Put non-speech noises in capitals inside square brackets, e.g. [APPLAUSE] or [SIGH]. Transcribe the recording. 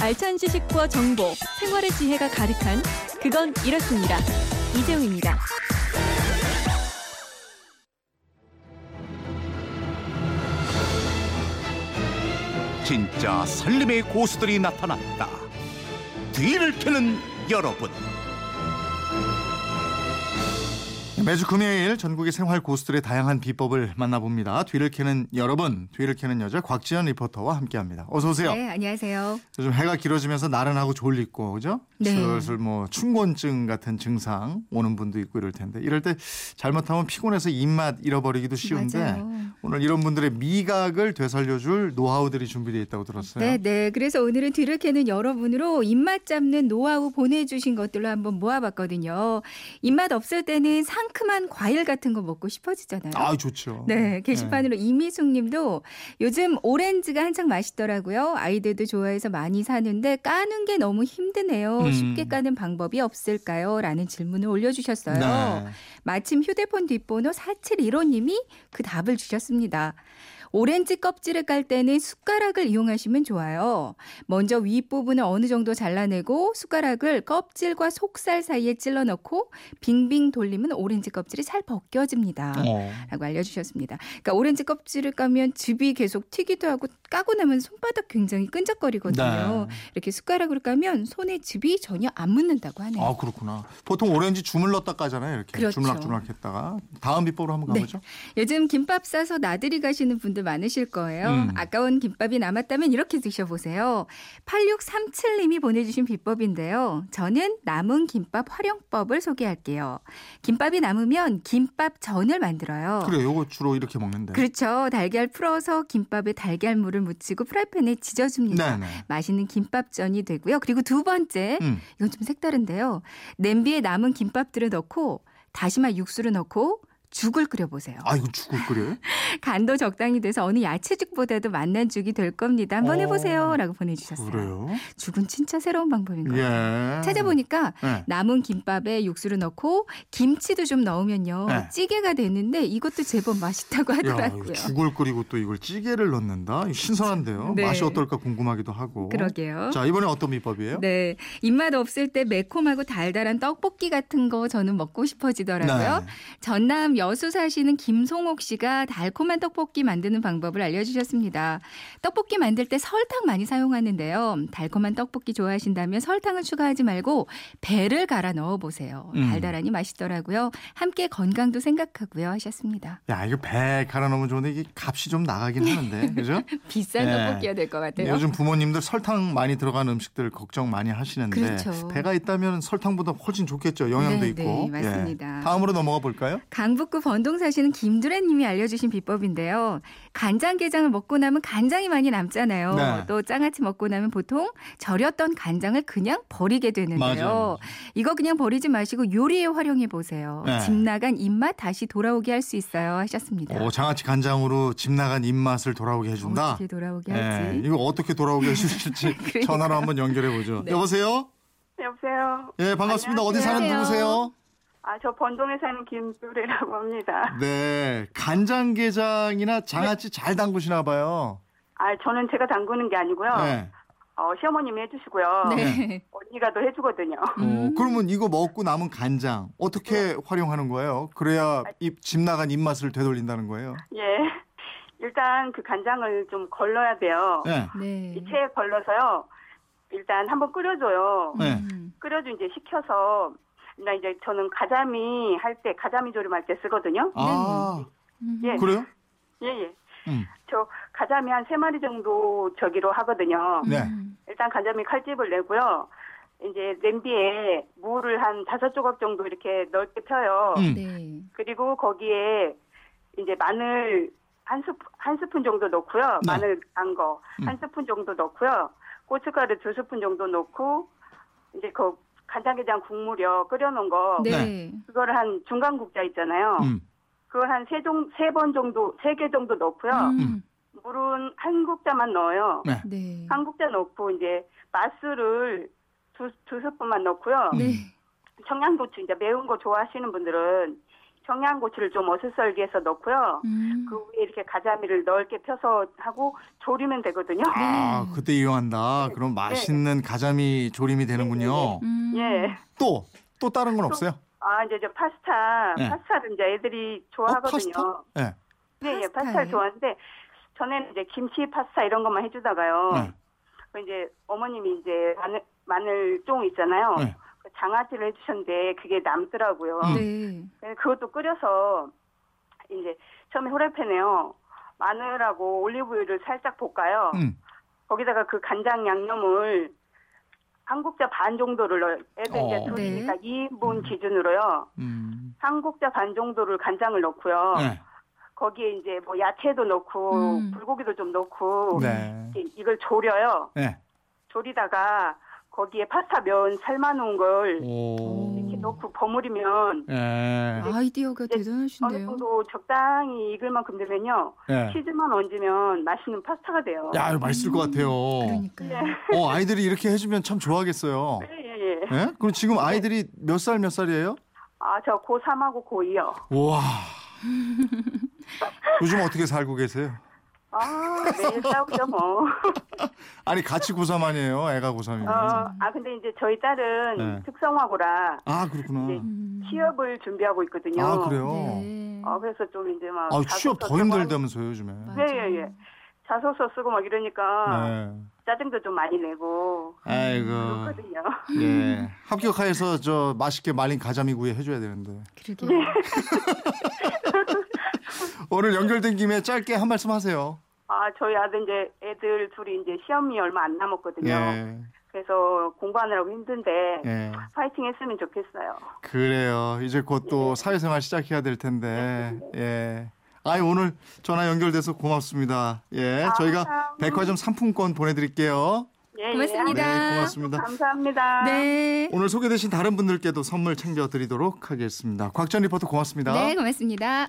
알찬 지식과 정보, 생활의 지혜가 가득한 그건 이렇습니다. 이재용입니다. 진짜 살림의 고수들이 나타났다. 뒤를 캐는 여러분. 매주 금요일 전국의 생활 고수들의 다양한 비법을 만나봅니다. 뒤를 캐는 여러분, 뒤를 캐는 여자 곽지연 리포터와 함께합니다. 어서 오세요. 네, 안녕하세요. 요즘 해가 길어지면서 나른하고 졸리고 그죠? 네. 슬슬 뭐 춘곤증 같은 증상 오는 분도 있고 이럴 텐데 이럴 때 잘못하면 피곤해서 입맛 잃어버리기도 쉬운데 맞아요. 오늘 이런 분들의 미각을 되살려줄 노하우들이 준비되어 있다고 들었어요. 네, 네. 그래서 오늘은 뒤를 캐는 여러분으로 입맛 잡는 노하우 보내주신 것들로 한번 모아봤거든요. 입맛 없을 때는 상큼한 과일 같은 거 먹고 싶어지잖아요. 아, 좋죠. 네, 게시판으로 이미숙 님도 요즘 오렌지가 한창 맛있더라고요. 아이들도 좋아해서 많이 사는데 까는 게 너무 힘드네요. 음. 쉽게 까는 방법이 없을까요? 라는 질문을 올려주셨어요. 네. 마침 휴대폰 뒷번호 4715님이 그 답을 주셨습니다. 오렌지 껍질을 깔 때는 숟가락을 이용하시면 좋아요. 먼저 윗부분을 어느 정도 잘라내고 숟가락을 껍질과 속살 사이에 찔러 넣고 빙빙 돌리면 오렌지 껍질이 잘 벗겨집니다. 어. 라고 알려주셨습니다. 그러니까 오렌지 껍질을 까면 즙이 계속 튀기도 하고 까고 나면 손바닥 굉장히 끈적거리거든요. 네. 이렇게 숟가락으로 까면 손에 즙이 전혀 안 묻는다고 하네요. 아 그렇구나. 보통 오렌지 주물렀다 까잖아요. 이렇게 그렇죠. 주물락주물락 했다가 다음 비법으로 한번 네. 가보죠. 요즘 김밥 싸서 나들이 가시는 분들 많으실 거예요. 음. 아까운 김밥이 남았다면 이렇게 드셔보세요. 8637님이 보내주신 비법인데요. 저는 남은 김밥 활용법을 소개할게요. 김밥이 남으면 김밥 전을 만들어요. 그래, 요거 주로 이렇게 먹는데. 그렇죠. 달걀 풀어서 김밥에 달걀물을 묻히고 프라이팬에 지져줍니다. 네네. 맛있는 김밥전이 되고요. 그리고 두 번째, 음. 이건 좀 색다른데요. 냄비에 남은 김밥들을 넣고 다시마 육수를 넣고 죽을 끓여보세요. 아 이거 죽을 끓여요? [LAUGHS] 간도 적당히 돼서 어느 야채죽보다도 맛난 죽이 될 겁니다. 한번 어. 해보세요. 라고 보내주셨어요. 그래요? 죽은 진짜 새로운 방법인 거예요. 예. 찾아보니까 네. 남은 김밥에 육수를 넣고 김치도 좀 넣으면요. 네. 찌개가 되는데 이것도 제법 맛있다고 야, 하더라고요. 이거 죽을 끓이고 또 이걸 찌개를 넣는다. 이거 신선한데요. 네. 맛이 어떨까 궁금하기도 하고. 그러게요. 자 이번에 어떤 비법이에요? 네. 입맛 없을 때 매콤하고 달달한 떡볶이 같은 거 저는 먹고 싶어지더라고요. 네. 전남 여수 사시는 김송옥 씨가 달콤한 떡볶이 만드는 방법을 알려주셨습니다. 떡볶이 만들 때 설탕 많이 사용하는데요. 달콤한 떡볶이 좋아하신다면 설탕을 추가하지 말고 배를 갈아 넣어 보세요. 음. 달달하니 맛있더라고요. 함께 건강도 생각하고요 하셨습니다. 야 이거 배 갈아 넣으면 좋은데 이게 값이 좀 나가긴 하는데 [LAUGHS] 그죠? 비싼 네. 떡볶이가 될 것 같아요. 요즘 부모님들 설탕 많이 들어간 음식들 걱정 많이 하시는데 그렇죠. 배가 있다면 설탕보다 훨씬 좋겠죠. 영양도 네, 있고. 네, 맞습니다. 예. 다음으로 넘어가 볼까요? 강북 구 번동 사시는 김두래 님이 알려주신 비법인데요. 간장게장을 먹고 나면 간장이 많이 남잖아요. 네. 또 장아찌 먹고 나면 보통 절였던 간장을 그냥 버리게 되는데요. 맞아요. 이거 그냥 버리지 마시고 요리에 활용해 보세요. 네. 집 나간 입맛 다시 돌아오게 할 수 있어요 하셨습니다. 오, 장아찌 간장으로 집 나간 입맛을 돌아오게 해준다. 어떻게 돌아오게 예, 할지. 이거 어떻게 돌아오게 해주실지 [LAUGHS] 그러니까. 전화로 한번 연결해 보죠. 네. 여보세요? 여보세요. 예, 반갑습니다. 어디 사는 안녕하세요. 누구세요? 아, 저 번동에 사는 김두래라고 합니다. [LAUGHS] 네, 간장게장이나 장아찌 잘 담그시나 봐요. 아, 저는 제가 담그는 게 아니고요. 네. 어, 시어머님이 해주시고요. 네. 언니가 더 해주거든요. 어, 그러면 이거 먹고 남은 간장 어떻게 활용하는 거예요? 그래야 입, 집 나간 입맛을 되돌린다는 거예요. 예. 일단 그 간장을 좀 걸러야 돼요. 네. 네. 이 체에 걸러서요. 일단 한번 끓여줘요. 네. 음. 끓여줘 이제 식혀서 나 이제 저는 가자미 할 때 가자미 조림할 때 쓰거든요. 아, 음. 예. 그래요? 예, 예. 음. 저 가자미 한 세 마리 정도 저기로 하거든요. 네. 음. 일단 간장미 칼집을 내고요. 이제 냄비에 물을 한 다섯 조각 정도 이렇게 넓게 펴요. 음. 네. 그리고 거기에 이제 마늘 한 스푼 한 스푼 정도 넣고요. 네. 마늘 간 거 한 음. 스푼 정도 넣고요. 고춧가루 두 스푼 정도 넣고 이제 그 간장게장 국물이요 끓여놓은 거 네. 그거를 한 중간 국자 있잖아요. 음. 그걸 한 세 종 세 번 정도 세 개 정도 넣고요. 음. 물은 한 국자만 넣어요. 네. 네. 한 국자 넣고 이제 맛술을 두, 두 스푼만 넣고요. 네. 청양고추 이제 매운 거 좋아하시는 분들은 청양고추를 좀 어슷썰기해서 넣고요. 음. 그 위에 이렇게 가자미를 넓게 펴서 하고 조리면 되거든요. 아, 그때 이용한다. 네. 그럼 맛있는 가자미 조림이 되는군요. 음. 예. 또, 또 다른 건 없어요? 아 이제 저 파스타, 네. 파스타를 이제 애들이 어, 좋아하거든요. 파스타? 네. 네, 예? 파스타를 좋아하는데 전에는 이제 김치 파스타 이런 것만 해주다가요. 네. 그 이제 어머님이 이제 마늘 마늘종 있잖아요. 네. 그 장아찌를 해주셨는데 그게 남더라고요. 음. 네. 그래서 그것도 끓여서 이제 처음에 후라이팬에요. 마늘하고 올리브유를 살짝 볶아요. 음. 거기다가 그 간장 양념을 한 국자 반 정도를 넣어요. 애들 어. 이제 둘이니까 2인분 기준으로요. 음. 한 국자 반 정도를 간장을 넣고요. 네. 거기에 이제 뭐 야채도 넣고 음. 불고기도 좀 넣고 네. 이- 이걸 조려요. 네. 조리다가 거기에 파스타 면 삶아놓은 걸 오. 이렇게 넣고 버무리면 네. 아이디어가 어느 대단하신데요. 정도 적당히 익을 만큼 되면요. 네. 치즈만 얹으면 맛있는 파스타가 돼요. 야, 이거 맛있을 것 같아요. 그러니까요. 어, 아이들이 이렇게 해주면 참 좋아하겠어요. 예, 예, 예. 예? 그럼 지금 아이들이 몇 살 몇 살이에요? 아, 저 고3하고 고2요. 우와. [LAUGHS] 요즘 어떻게 살고 계세요? 아, 매일 싸우죠, 뭐. [LAUGHS] 아니 같이 고3 아니에요? 애가 고3이면. 어, 아, 근데 이제 저희 딸은 네. 특성화고라 아 그렇구나. 네. 음. 취업을 준비하고 있거든요. 아 그래요? 네. 어, 그래서 좀 이제 막. 아 취업 더 힘들다면서요 요즘에. 네, 예, 예. 자소서 쓰고 막 이러니까 네. 짜증도 좀 많이 내고 아이고. 그렇거든요. 예. 합격하여서 저 맛있게 말린 가자미구이 해줘야 되는데. 그러게요. 네. [LAUGHS] 오늘 연결된 김에 짧게 한 말씀 하세요. 아, 저희 아들 이제 애들 둘이 이제 시험이 얼마 안 남았거든요. 예. 그래서 공부하느라고 힘든데 예. 파이팅 했으면 좋겠어요. 그래요. 이제 곧 또 사회생활 시작해야 될 텐데. 예. 아이 오늘 전화 연결돼서 고맙습니다. 예. 저희가 아, 백화점 상품권 보내 드릴게요. 예, 고맙습니다. 네, 고맙습니다. 감사합니다. 네. 오늘 소개되신 다른 분들께도 선물 챙겨 드리도록 하겠습니다. 곽전 리포터 고맙습니다. 네, 고맙습니다.